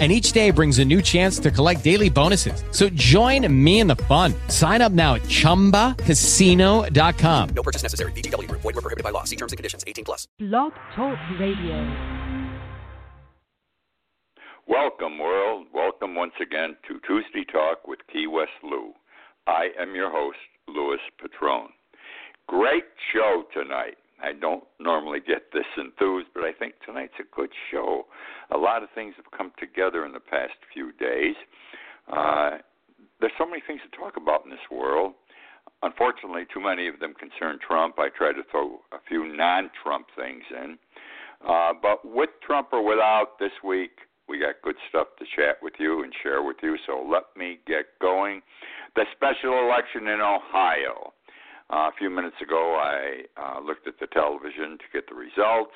and each day brings a new chance to collect daily bonuses. So join me in the fun. Sign up now at ChumbaCasino.com. No purchase necessary. VGW. Void were prohibited by law. See terms and conditions. 18 plus. Blog Talk Radio. Welcome, world. Welcome once again to Tuesday Talk with Key West Lou. I am your host, Louis Patrone. Great show tonight. I don't normally get this enthused, but I think tonight's a good show. A lot of things have come together in the past few days. Uh, there's so many things to talk about in this world. Unfortunately, too many of them concern Trump. I try to throw a few non Trump things in. Uh, but with Trump or without, this week we got good stuff to chat with you and share with you. So let me get going. The special election in Ohio. Uh, a few minutes ago, I uh, looked at the television to get the results,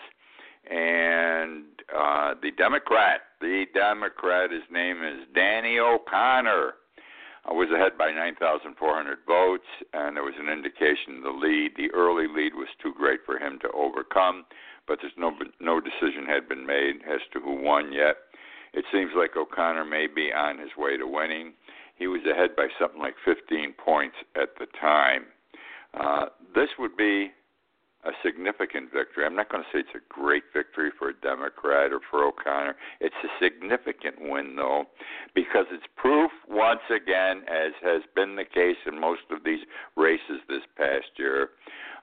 and uh, the Democrat, the Democrat, his name is Danny O'Connor, was ahead by 9,400 votes, and there was an indication the lead, the early lead, was too great for him to overcome. But there's no no decision had been made as to who won yet. It seems like O'Connor may be on his way to winning. He was ahead by something like 15 points at the time. Uh, this would be a significant victory. I'm not going to say it's a great victory for a Democrat or for O'Connor. It's a significant win, though, because it's proof, once again, as has been the case in most of these races this past year,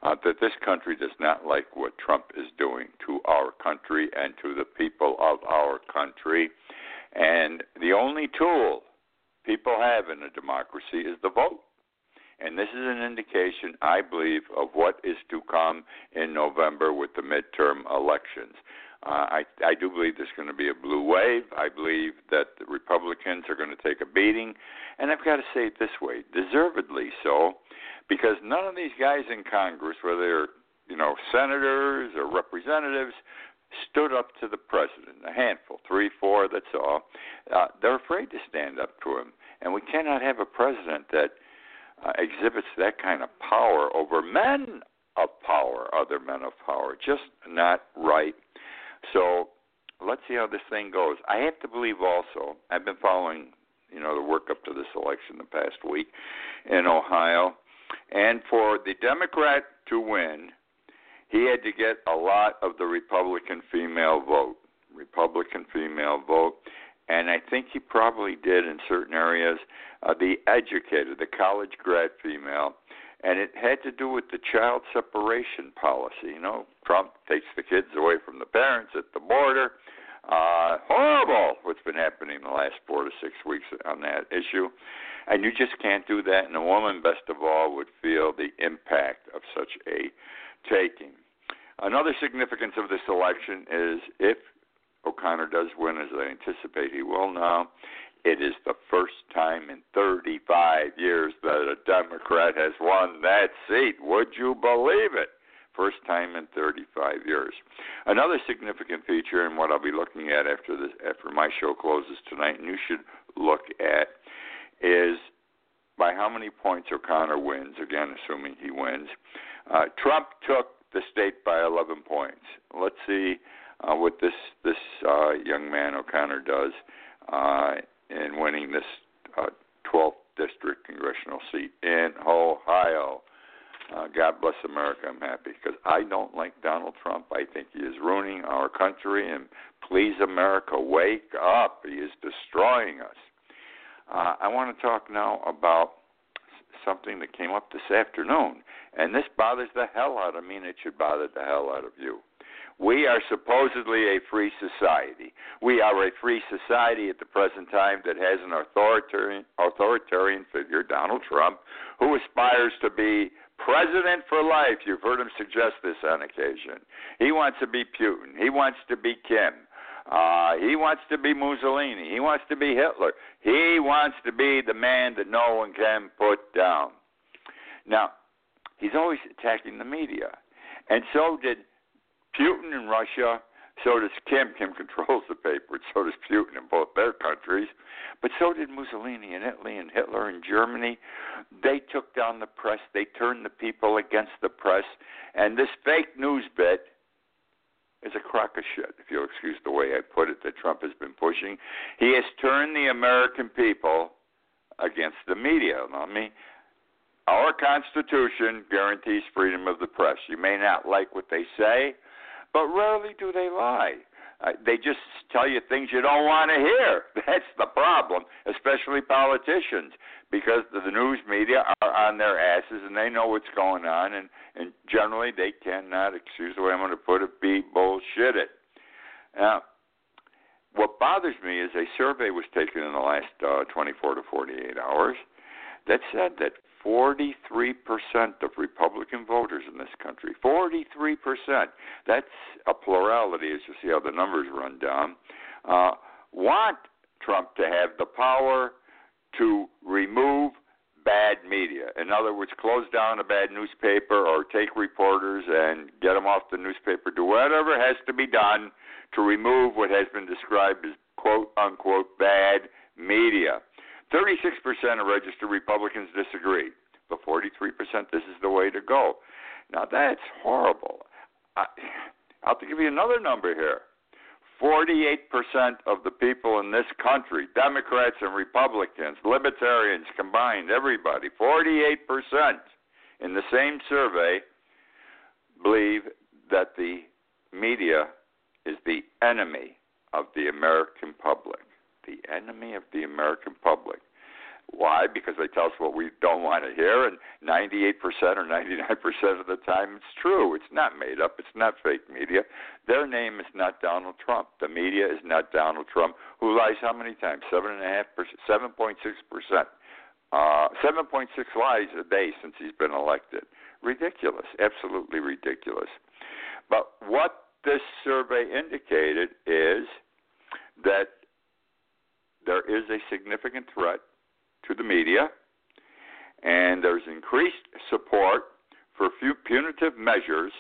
uh, that this country does not like what Trump is doing to our country and to the people of our country. And the only tool people have in a democracy is the vote. And this is an indication, I believe, of what is to come in November with the midterm elections. Uh, I, I do believe there's going to be a blue wave. I believe that the Republicans are going to take a beating. And I've got to say it this way deservedly so, because none of these guys in Congress, whether they're you know senators or representatives, stood up to the president. A handful, three, four, that's all. Uh, they're afraid to stand up to him. And we cannot have a president that uh, exhibits that kind of power over men of power, other men of power. Just not right. So let's see how this thing goes. I have to believe also, I've been following, you know, the work up to this election the past week in Ohio, and for the Democrat to win, he had to get a lot of the Republican female vote. Republican female vote and I think he probably did in certain areas, uh, the educated, the college grad female, and it had to do with the child separation policy. You know, Trump takes the kids away from the parents at the border. Uh, horrible what's been happening in the last four to six weeks on that issue. And you just can't do that. And a woman, best of all, would feel the impact of such a taking. Another significance of this election is if O'Connor does win, as I anticipate he will now, it is the first time in 35 years that a Democrat has won that seat. Would you believe it? First time in 35 years. Another significant feature, and what I'll be looking at after this, after my show closes tonight, and you should look at, is by how many points O'Connor wins. Again, assuming he wins. Uh, Trump took the state by 11 points. Let's see uh, what this this uh, young man O'Connor does uh, in winning this uh, 12th district congressional seat in Ohio. Uh, God bless America. I'm happy because I don't like Donald Trump. I think he is ruining our country. And please, America, wake up. He is destroying us. Uh, I want to talk now about something that came up this afternoon, and this bothers the hell out of me, and it should bother the hell out of you. We are supposedly a free society. We are a free society at the present time that has an authoritarian, authoritarian figure, Donald Trump, who aspires to be president for life. You've heard him suggest this on occasion. He wants to be Putin. He wants to be Kim. Uh, he wants to be Mussolini. He wants to be Hitler. He wants to be the man that no one can put down. Now, he's always attacking the media. And so did Putin in Russia. So does Kim. Kim controls the paper. So does Putin in both their countries. But so did Mussolini in Italy and Hitler in Germany. They took down the press. They turned the people against the press. And this fake news bit is a crock of shit, if you'll excuse the way I put it, that Trump has been pushing. He has turned the American people against the media. I mean, our Constitution guarantees freedom of the press. You may not like what they say, but rarely do they lie. Uh, they just tell you things you don't want to hear. That's the problem, especially politicians, because the news media are on their asses and they know what's going on, and, and generally they cannot, excuse the way I'm going to put it, be bullshitted. Now, what bothers me is a survey was taken in the last uh, 24 to 48 hours that said that 43% of Republican voters in this country, 43%, that's a plurality as you see how the numbers run down, uh, want Trump to have the power to remove bad media. In other words, close down a bad newspaper or take reporters and get them off the newspaper, do whatever has to be done to remove what has been described as quote unquote bad media. 36% of registered Republicans disagree, but 43% this is the way to go. Now that's horrible. I, I'll give you another number here. 48% of the people in this country, Democrats and Republicans, Libertarians combined, everybody, 48% in the same survey believe that the media is the enemy of the American public the enemy of the American public. Why? Because they tell us what we don't want to hear, and 98% or 99% of the time it's true. It's not made up. It's not fake media. Their name is not Donald Trump. The media is not Donald Trump, who lies how many times? Seven and a half percent, seven point six percent, uh, seven point six lies a day since he's been elected. Ridiculous, absolutely ridiculous. But what this survey indicated is that there is a significant threat to the media, and there's increased support for few punitive measures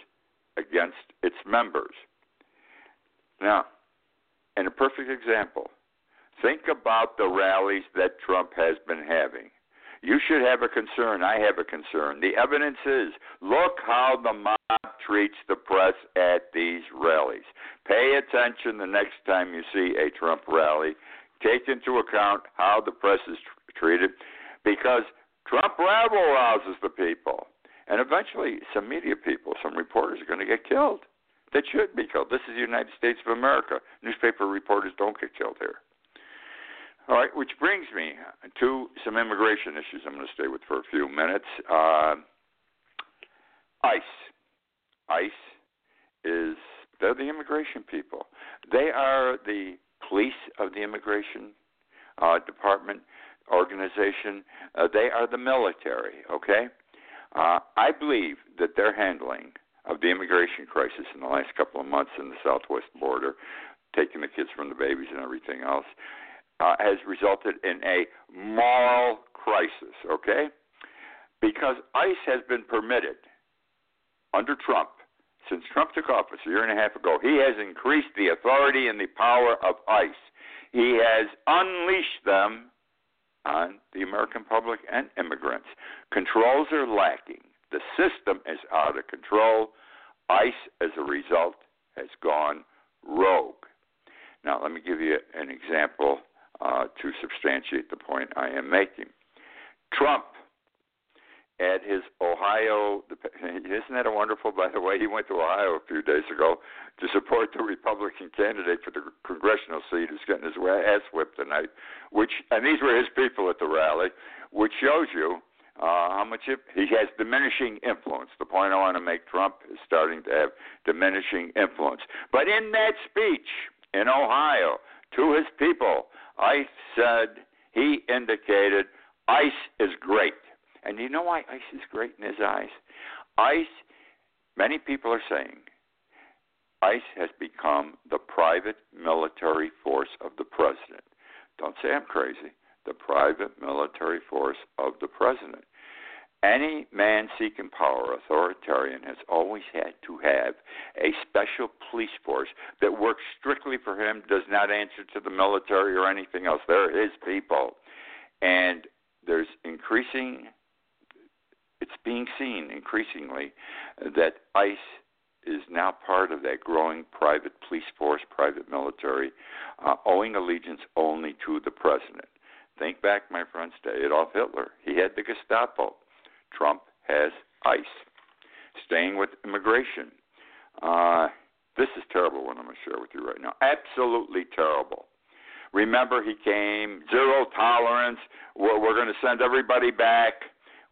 against its members. Now, in a perfect example, think about the rallies that Trump has been having. You should have a concern. I have a concern. The evidence is look how the mob treats the press at these rallies. Pay attention the next time you see a Trump rally take into account how the press is treated because Trump rabble rouses the people. And eventually, some media people, some reporters are going to get killed. That should be killed. This is the United States of America. Newspaper reporters don't get killed here. All right, which brings me to some immigration issues I'm going to stay with for a few minutes. Uh, ICE. ICE is, they're the immigration people. They are the police of the immigration uh, department organization. Uh, they are the military. Okay, uh, I believe that their handling of the immigration crisis in the last couple of months in the southwest border, taking the kids from the babies and everything else, uh, has resulted in a moral crisis. Okay, because ICE has been permitted under Trump since Trump took office a year and a half ago, he has increased the authority and the power of ICE. He has unleashed them on the American public and immigrants. Controls are lacking. The system is out of control. ICE, as a result, has gone rogue. Now, let me give you an example uh, to substantiate the point I am making. Trump at his Ohio. Isn't that a wonderful? By the way, he went to Ohio a few days ago to support the Republican candidate for the congressional seat who's getting his ass whipped tonight. Which and these were his people at the rally, which shows you uh, how much he has diminishing influence. The point I want to make: Trump is starting to have diminishing influence. But in that speech in Ohio to his people, I said he indicated ICE is great. And you know why ICE is great in his eyes? ICE, many people are saying, ICE has become the private military force of the president. Don't say I'm crazy. The private military force of the president. Any man seeking power, authoritarian, has always had to have a special police force that works strictly for him, does not answer to the military or anything else. They're his people. And there's increasing, it's being seen increasingly that ICE is now part of that growing private police force, private military, uh, owing allegiance only to the president. Think back, my friends, to Adolf Hitler. He had the Gestapo. Trump has ICE. Staying with immigration. Uh, this is terrible what I'm going to share with you right now. Absolutely terrible. Remember, he came, zero tolerance, we're, we're going to send everybody back.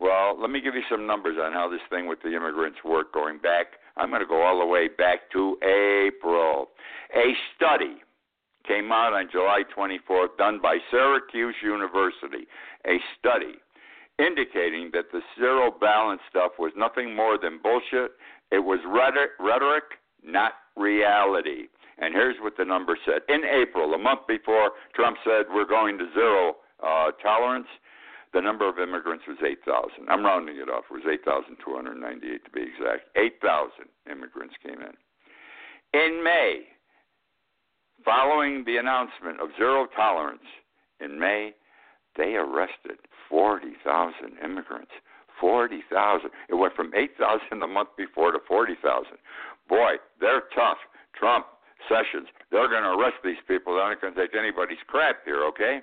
Well, let me give you some numbers on how this thing with the immigrants worked going back. I'm going to go all the way back to April. A study came out on July 24th, done by Syracuse University. A study indicating that the zero balance stuff was nothing more than bullshit. It was rhetoric, not reality. And here's what the number said. In April, a month before Trump said we're going to zero uh, tolerance, the number of immigrants was 8,000. I'm rounding it off. It was 8,298 to be exact. 8,000 immigrants came in. In May, following the announcement of zero tolerance in May, they arrested 40,000 immigrants. 40,000. It went from 8,000 the month before to 40,000. Boy, they're tough. Trump, Sessions, they're going to arrest these people. They're not going to take anybody's crap here, okay?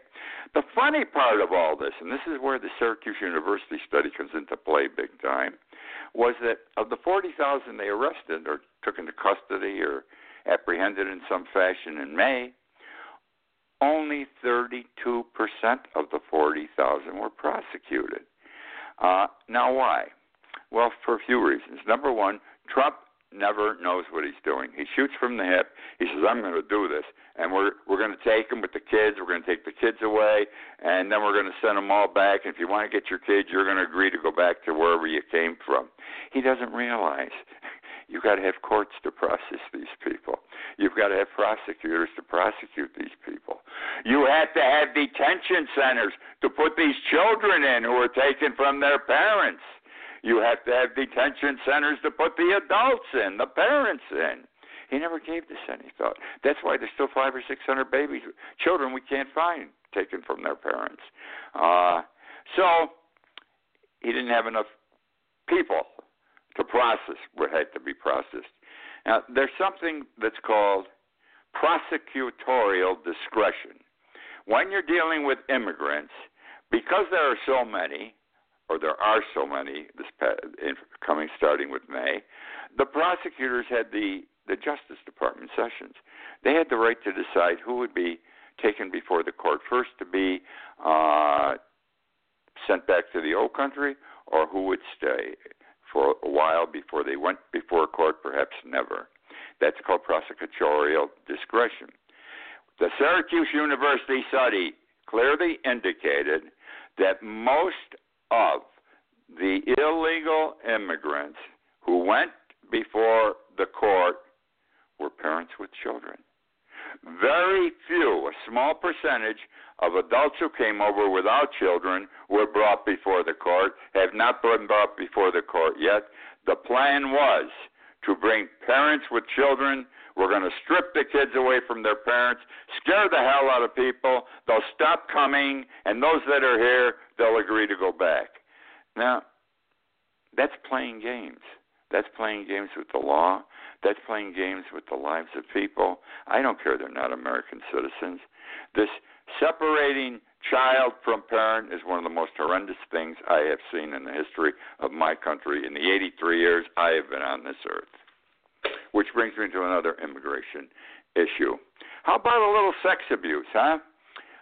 The funny part of all this, and this is where the Syracuse University study comes into play big time, was that of the 40,000 they arrested or took into custody or apprehended in some fashion in May, only 32% of the 40,000 were prosecuted. Uh, now, why? Well, for a few reasons. Number one, Trump never knows what he's doing. He shoots from the hip. He says, "I'm going to do this," and we're we're going to take him with the kids. We're going to take the kids away, and then we're going to send them all back. And if you want to get your kids, you're going to agree to go back to wherever you came from. He doesn't realize You've got to have courts to process these people. You've got to have prosecutors to prosecute these people. You have to have detention centers to put these children in who are taken from their parents. You have to have detention centers to put the adults in, the parents in. He never gave this any thought. That's why there's still five or six hundred babies, children we can't find taken from their parents. Uh, so he didn't have enough people to process what had to be processed. Now, there's something that's called prosecutorial discretion. When you're dealing with immigrants, because there are so many, or there are so many this coming starting with May, the prosecutors had the the Justice Department sessions. They had the right to decide who would be taken before the court first to be uh, sent back to the old country, or who would stay for a while before they went before court, perhaps never. That's called prosecutorial discretion. The Syracuse University study clearly indicated that most of the illegal immigrants who went before the court were parents with children. Very few, a small percentage of adults who came over without children were brought before the court, have not been brought before the court yet. The plan was to bring parents with children. We're going to strip the kids away from their parents, scare the hell out of people. They'll stop coming, and those that are here, they'll agree to go back. Now, that's playing games. That's playing games with the law. That's playing games with the lives of people. I don't care they're not American citizens. This separating child from parent is one of the most horrendous things I have seen in the history of my country in the 83 years I have been on this earth. Which brings me to another immigration issue. How about a little sex abuse, huh?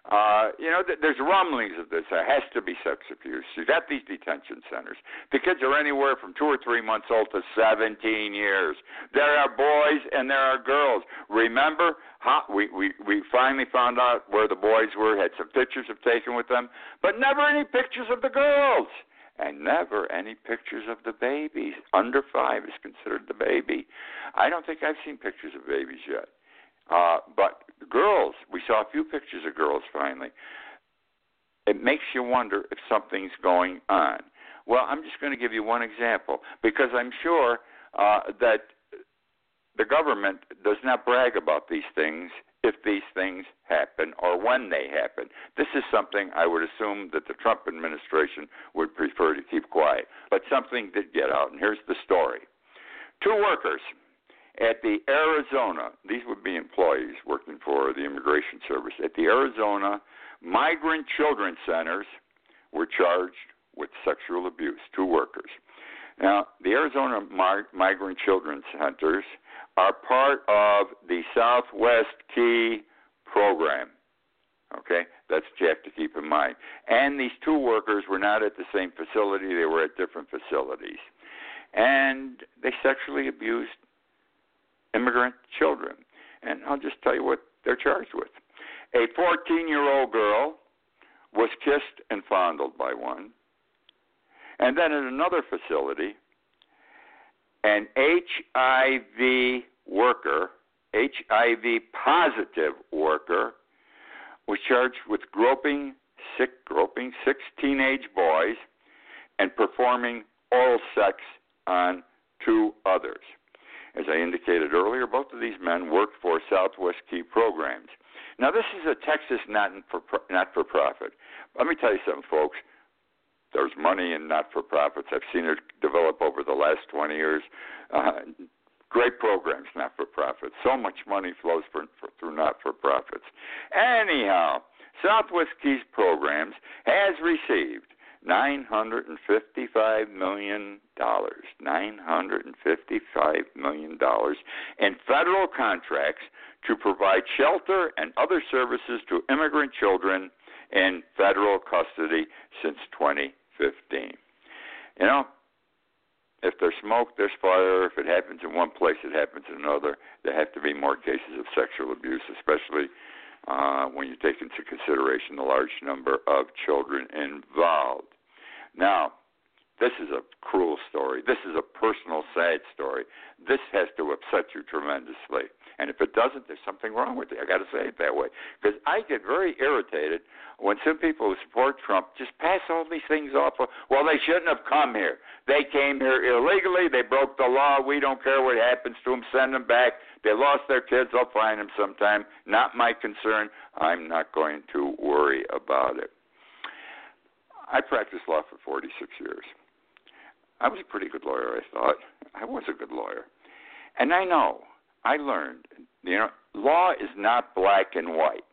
Uh, you know, th- there's rumblings of this. There has to be sex abuse. You got these detention centers. The kids are anywhere from two or three months old to 17 years. There are boys and there are girls. Remember, how, we, we, we finally found out where the boys were, had some pictures of taken with them, but never any pictures of the girls. And never any pictures of the babies. Under five is considered the baby. I don't think I've seen pictures of babies yet. Uh, but girls, we saw a few pictures of girls finally. It makes you wonder if something's going on. Well, I'm just going to give you one example because I'm sure uh, that the government does not brag about these things if these things happen or when they happen. This is something I would assume that the Trump administration would prefer to keep quiet, but something did get out, and here's the story. Two workers at the Arizona, these would be employees working for the Immigration Service, at the Arizona Migrant Children Centers were charged with sexual abuse, two workers. Now, the Arizona Migrant Children Centers are part of the Southwest Key program. Okay, that's what you have to keep in mind. And these two workers were not at the same facility, they were at different facilities. And they sexually abused immigrant children. And I'll just tell you what they're charged with. A 14 year old girl was kissed and fondled by one. And then at another facility, an HIV worker, HIV positive worker, was charged with groping groping six teenage boys and performing oral sex on two others. As I indicated earlier, both of these men worked for Southwest Key programs. Now, this is a Texas not for not for profit. Let me tell you something, folks. There's money in not for profits. I've seen it develop over the last 20 years. Uh, great programs, not for profits. So much money flows for, for, through not for profits. Anyhow, Southwest Keys Programs has received $955 million, $955 million in federal contracts to provide shelter and other services to immigrant children in federal custody since 2015. You know, if there's smoke, there's fire. If it happens in one place, it happens in another. There have to be more cases of sexual abuse, especially uh, when you take into consideration the large number of children involved. Now, this is a cruel story. This is a personal, sad story. This has to upset you tremendously. And if it doesn't, there's something wrong with it. I got to say it that way because I get very irritated when some people who support Trump just pass all these things off. Well, they shouldn't have come here. They came here illegally. They broke the law. We don't care what happens to them. Send them back. They lost their kids. I'll find them sometime. Not my concern. I'm not going to worry about it. I practiced law for 46 years. I was a pretty good lawyer, I thought. I was a good lawyer. And I know, I learned, you know, law is not black and white.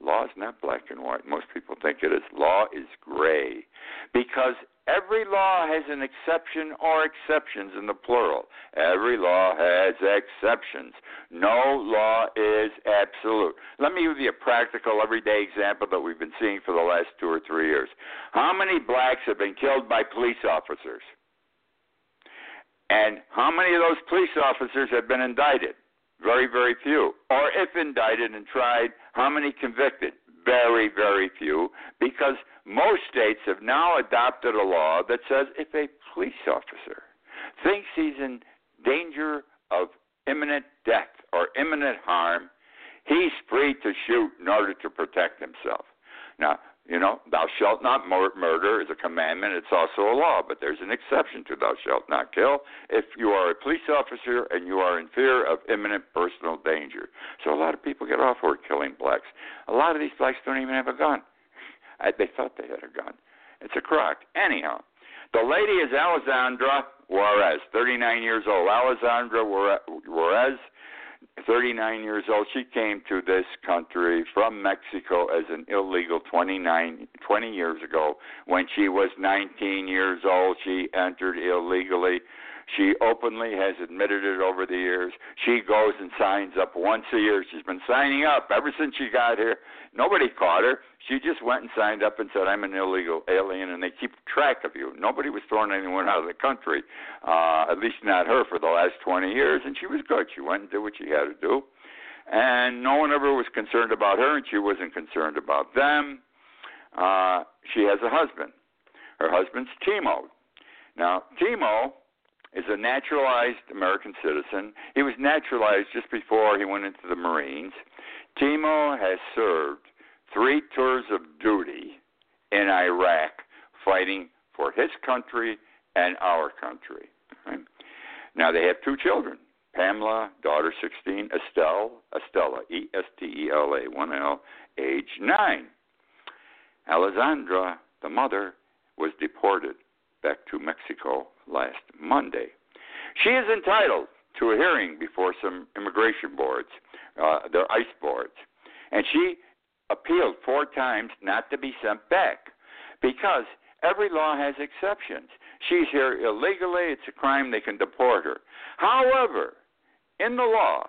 Law is not black and white. Most people think it is. Law is gray. Because Every law has an exception or exceptions in the plural. Every law has exceptions. No law is absolute. Let me give you a practical, everyday example that we've been seeing for the last two or three years. How many blacks have been killed by police officers? And how many of those police officers have been indicted? Very, very few. Or if indicted and tried, how many convicted? Very, very few. Because most states have now adopted a law that says if a police officer thinks he's in danger of imminent death or imminent harm, he's free to shoot in order to protect himself. Now, you know, thou shalt not mur- murder is a commandment. It's also a law, but there's an exception to thou shalt not kill if you are a police officer and you are in fear of imminent personal danger. So a lot of people get off work killing blacks. A lot of these blacks don't even have a gun. I, they thought they had a gun. It's a crock. Anyhow, the lady is Alejandra Juarez, 39 years old. Alejandra Juarez, 39 years old. She came to this country from Mexico as an illegal 29, 20 years ago. When she was 19 years old, she entered illegally. She openly has admitted it over the years. She goes and signs up once a year. She's been signing up ever since she got here. Nobody caught her. She just went and signed up and said, I'm an illegal alien, and they keep track of you. Nobody was throwing anyone out of the country, uh, at least not her, for the last 20 years, and she was good. She went and did what she had to do. And no one ever was concerned about her, and she wasn't concerned about them. Uh, she has a husband. Her husband's Timo. Now, Timo is a naturalized American citizen. He was naturalized just before he went into the Marines. Timo has served three tours of duty in Iraq fighting for his country and our country. Now they have two children. Pamela, daughter 16, Estelle, Estella, E S T E L A, 1 L, age 9. Alejandra, the mother, was deported back to Mexico last Monday. She is entitled to a hearing before some immigration boards, uh, their ICE boards, and she appealed four times not to be sent back because every law has exceptions. She's here illegally, it's a crime, they can deport her. However, in the law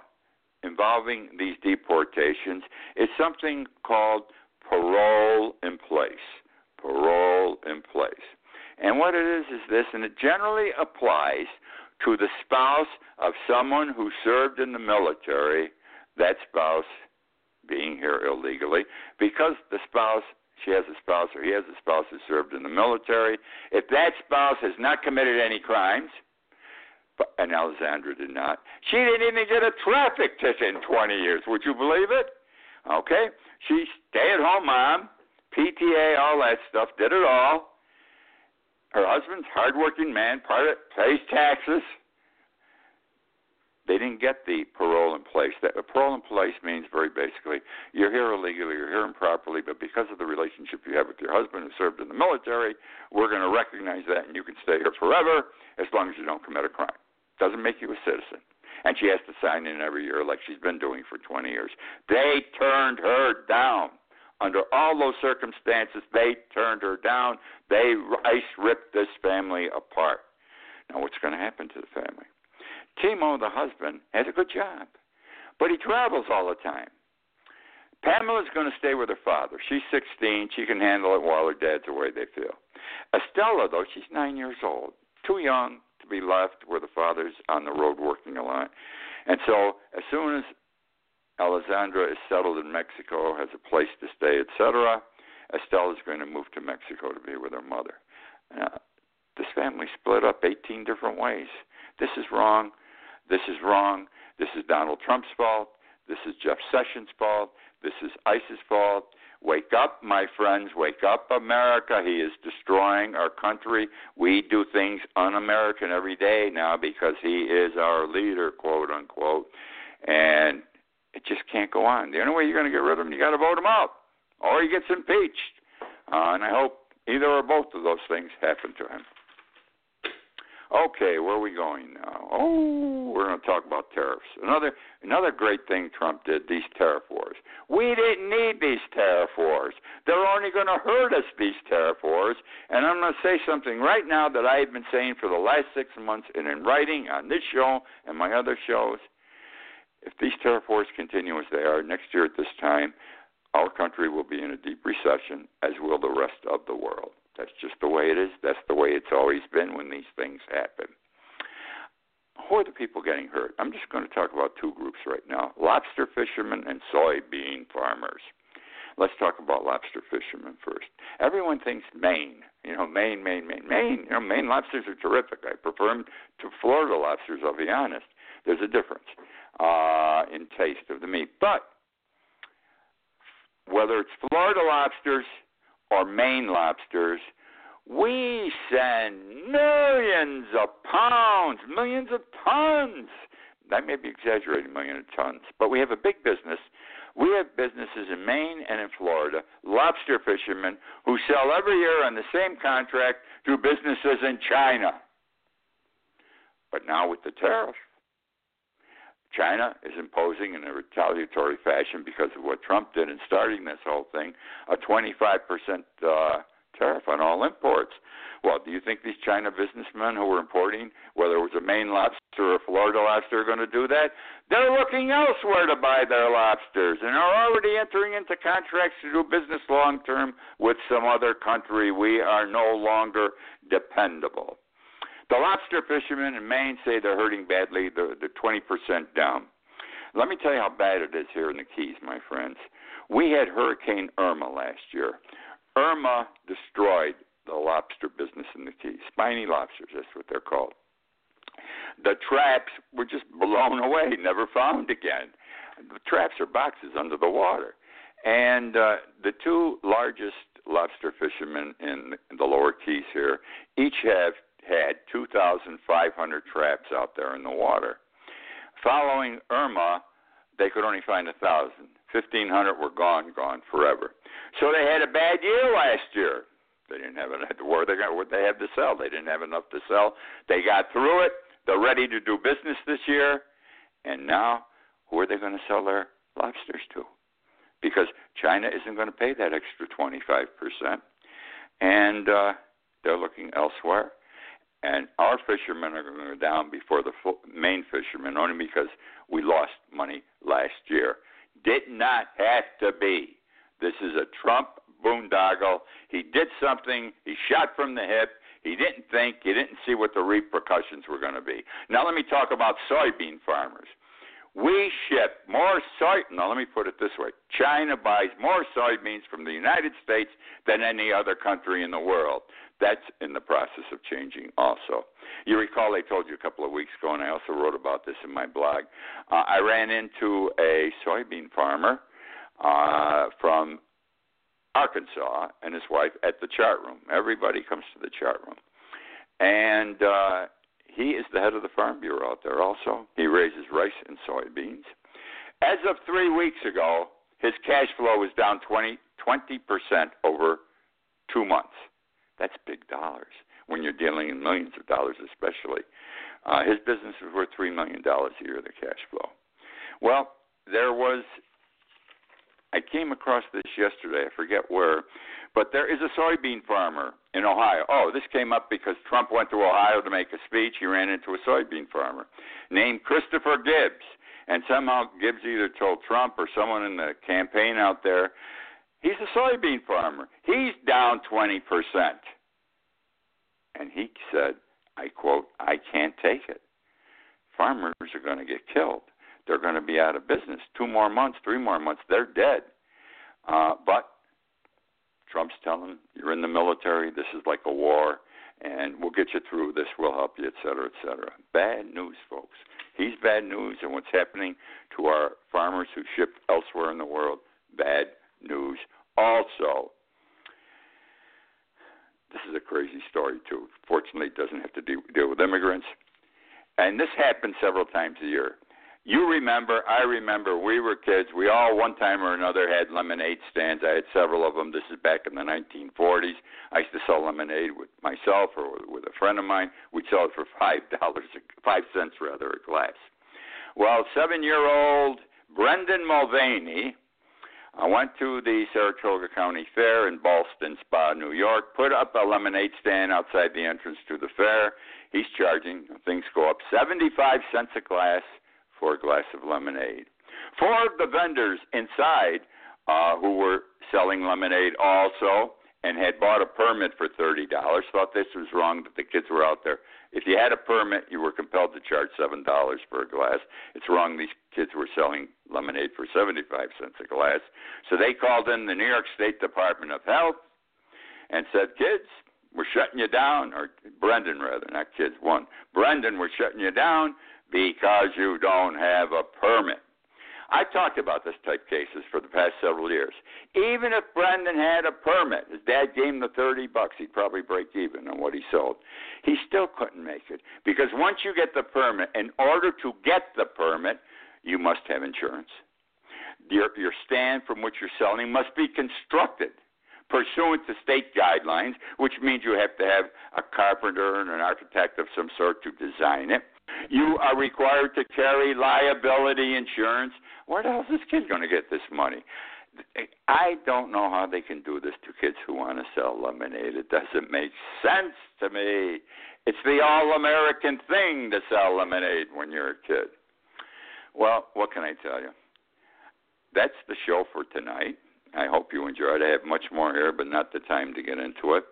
involving these deportations is something called parole in place. Parole in place. And what it is is this, and it generally applies to the spouse of someone who served in the military, that spouse being here illegally, because the spouse, she has a spouse or he has a spouse who served in the military. If that spouse has not committed any crimes, and Alejandra did not, she didn't even get a traffic ticket in 20 years. Would you believe it? Okay? She's stay at home mom, PTA, all that stuff, did it all. Her husband's hardworking man, of, pays taxes. They didn't get the parole in place. That parole in place means very basically you're here illegally, you're here improperly, but because of the relationship you have with your husband who served in the military, we're going to recognize that, and you can stay here forever as long as you don't commit a crime. Doesn't make you a citizen. And she has to sign in every year like she's been doing for 20 years. They turned her down. Under all those circumstances, they turned her down. They ICE ripped this family apart. Now, what's going to happen to the family? Timo, the husband, has a good job, but he travels all the time. Pamela's going to stay with her father. She's 16. She can handle it while her dad's away, they feel. Estella, though, she's nine years old, too young to be left where the father's on the road working a lot. And so, as soon as Alejandra is settled in Mexico, has a place to stay, etc., Estelle is going to move to Mexico to be with her mother. Uh, this family split up 18 different ways. This is wrong. This is wrong. This is Donald Trump's fault. This is Jeff Sessions' fault. This is ICE's fault. Wake up, my friends. Wake up, America. He is destroying our country. We do things un American every day now because he is our leader, quote unquote. And it just can't go on. The only way you're going to get rid of him, you got to vote him out, or he gets impeached. Uh, and I hope either or both of those things happen to him. Okay, where are we going now? Oh, we're going to talk about tariffs. Another another great thing Trump did, these tariff wars. We didn't need these tariff wars. They're only going to hurt us, these tariff wars. And I'm going to say something right now that I've been saying for the last six months and in writing on this show and my other shows. If these tariff wars continue as they are next year at this time, our country will be in a deep recession, as will the rest of the world. That's just the way it is. That's the way it's always been when these things happen. Who are the people getting hurt? I'm just going to talk about two groups right now lobster fishermen and soybean farmers. Let's talk about lobster fishermen first. Everyone thinks Maine. You know, Maine, Maine, Maine, Maine. You know, Maine lobsters are terrific. I prefer them to Florida lobsters, I'll be honest. There's a difference uh, in taste of the meat. But whether it's Florida lobsters or Maine lobsters, we send millions of pounds, millions of tons. That may be exaggerating, million of tons, but we have a big business. We have businesses in Maine and in Florida, lobster fishermen who sell every year on the same contract to businesses in China. But now with the tariff, China is imposing in a retaliatory fashion because of what Trump did in starting this whole thing a 25% uh, tariff on all imports. Well, do you think these China businessmen who were importing, whether it was a Maine lobster or a Florida lobster, are going to do that? They're looking elsewhere to buy their lobsters and are already entering into contracts to do business long term with some other country. We are no longer dependable. The lobster fishermen in Maine say they're hurting badly. They're, they're 20% down. Let me tell you how bad it is here in the Keys, my friends. We had Hurricane Irma last year. Irma destroyed the lobster business in the Keys. Spiny lobsters, that's what they're called. The traps were just blown away, never found again. The traps are boxes under the water. And uh, the two largest lobster fishermen in the lower keys here each have had 2,500 traps out there in the water. Following Irma, they could only find thousand. 1,500 were gone, gone forever. So they had a bad year last year. They didn't have enough. Where they got what they had to sell? They didn't have enough to sell. They got through it. They're ready to do business this year, and now who are they going to sell their lobsters to? Because China isn't going to pay that extra 25 percent, and uh, they're looking elsewhere. And our fishermen are going to go down before the Maine fishermen, only because we lost money last year. Did not have to be. This is a Trump boondoggle. He did something. He shot from the hip. He didn't think. He didn't see what the repercussions were going to be. Now let me talk about soybean farmers. We ship more soy. Now let me put it this way: China buys more soybeans from the United States than any other country in the world. That's in the process of changing also. You recall I told you a couple of weeks ago, and I also wrote about this in my blog. Uh, I ran into a soybean farmer uh, from Arkansas and his wife at the chart room. Everybody comes to the chart room. And uh, he is the head of the Farm Bureau out there also. He raises rice and soybeans. As of three weeks ago, his cash flow was down 20, 20% over two months. That's big dollars when you're dealing in millions of dollars, especially. Uh, his business is worth $3 million a year, the cash flow. Well, there was I came across this yesterday. I forget where, but there is a soybean farmer in Ohio. Oh, this came up because Trump went to Ohio to make a speech. He ran into a soybean farmer named Christopher Gibbs, and somehow Gibbs either told Trump or someone in the campaign out there, he's a soybean farmer. He's down twenty percent, and he said, "I quote, I can't take it. Farmers are going to get killed." they're going to be out of business. Two more months, three more months, they're dead. Uh, but Trump's telling you're in the military, this is like a war, and we'll get you through this, we'll help you, et cetera, et cetera. Bad news, folks. He's bad news, and what's happening to our farmers who ship elsewhere in the world, bad also. This is a crazy story, too. Fortunately, it doesn't have to deal, deal with immigrants. And this happens several times a year. You remember, I remember, we were kids. We all, one time or another, had lemonade stands. I had several of them. This is back in the 1940s. I used to sell lemonade with myself or with a friend of mine. We'd sell it for five dollars, five cents rather, a glass. Well, seven-year-old Brendan Mulvaney I went to the Saratoga County Fair in Ballston Spa, New York, put up a lemonade stand outside the entrance to the fair. He's charging, things go up, 75 cents a glass for a glass of lemonade. Four of the vendors inside uh, who were selling lemonade also and had bought a permit for $30 thought this was wrong that the kids were out there. If you had a permit, you were compelled to charge $7 for a glass. It's wrong these kids were selling lemonade for 75 cents a glass. So they called in the New York State Department of Health and said, "Kids, we're shutting you down." Or Brendan rather, not kids, one. Brendan, we're shutting you down because you don't have a permit. I talked about this type cases for the past several years. Even if Brendan had a permit, his dad gave him the 30 bucks, he'd probably break even on what he sold. He still couldn't make it because once you get the permit, in order to get the permit, you must have insurance. Your, your stand from which you're selling must be constructed pursuant to state guidelines, which means you have to have a carpenter and an architect of some sort to design it. You are required to carry liability insurance. Where the hell is this kid going to get this money? I don't know how they can do this to kids who want to sell lemonade. It doesn't make sense to me. It's the all American thing to sell lemonade when you're a kid. Well, what can I tell you? That's the show for tonight. I hope you enjoyed. I have much more here, but not the time to get into it.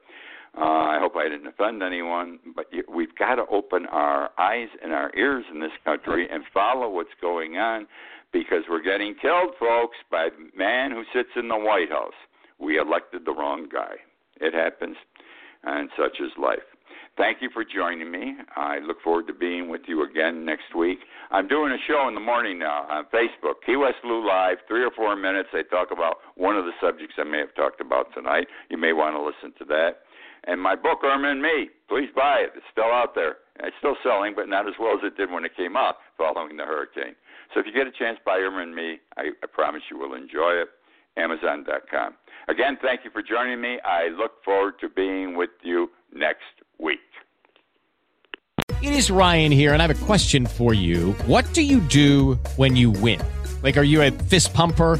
Uh, I hope I didn't offend anyone, but we've got to open our eyes and our ears in this country and follow what's going on because we're getting killed, folks, by the man who sits in the White House. We elected the wrong guy. It happens, and such is life. thank you for joining me. I look forward to being with you again next week. I'm doing a show in the morning now on Facebook, Key West Lou Live, three or four minutes. I talk about one of the subjects I may have talked about tonight. You may want to listen to that. And my book, Irma and Me, please buy it. It's still out there. It's still selling, but not as well as it did when it came out following the hurricane. So if you get a chance, buy Irma and Me. I, I promise you will enjoy it. Amazon.com. Again, thank you for joining me. I look forward to being with you next week. It is Ryan here, and I have a question for you. What do you do when you win? Like, are you a fist pumper?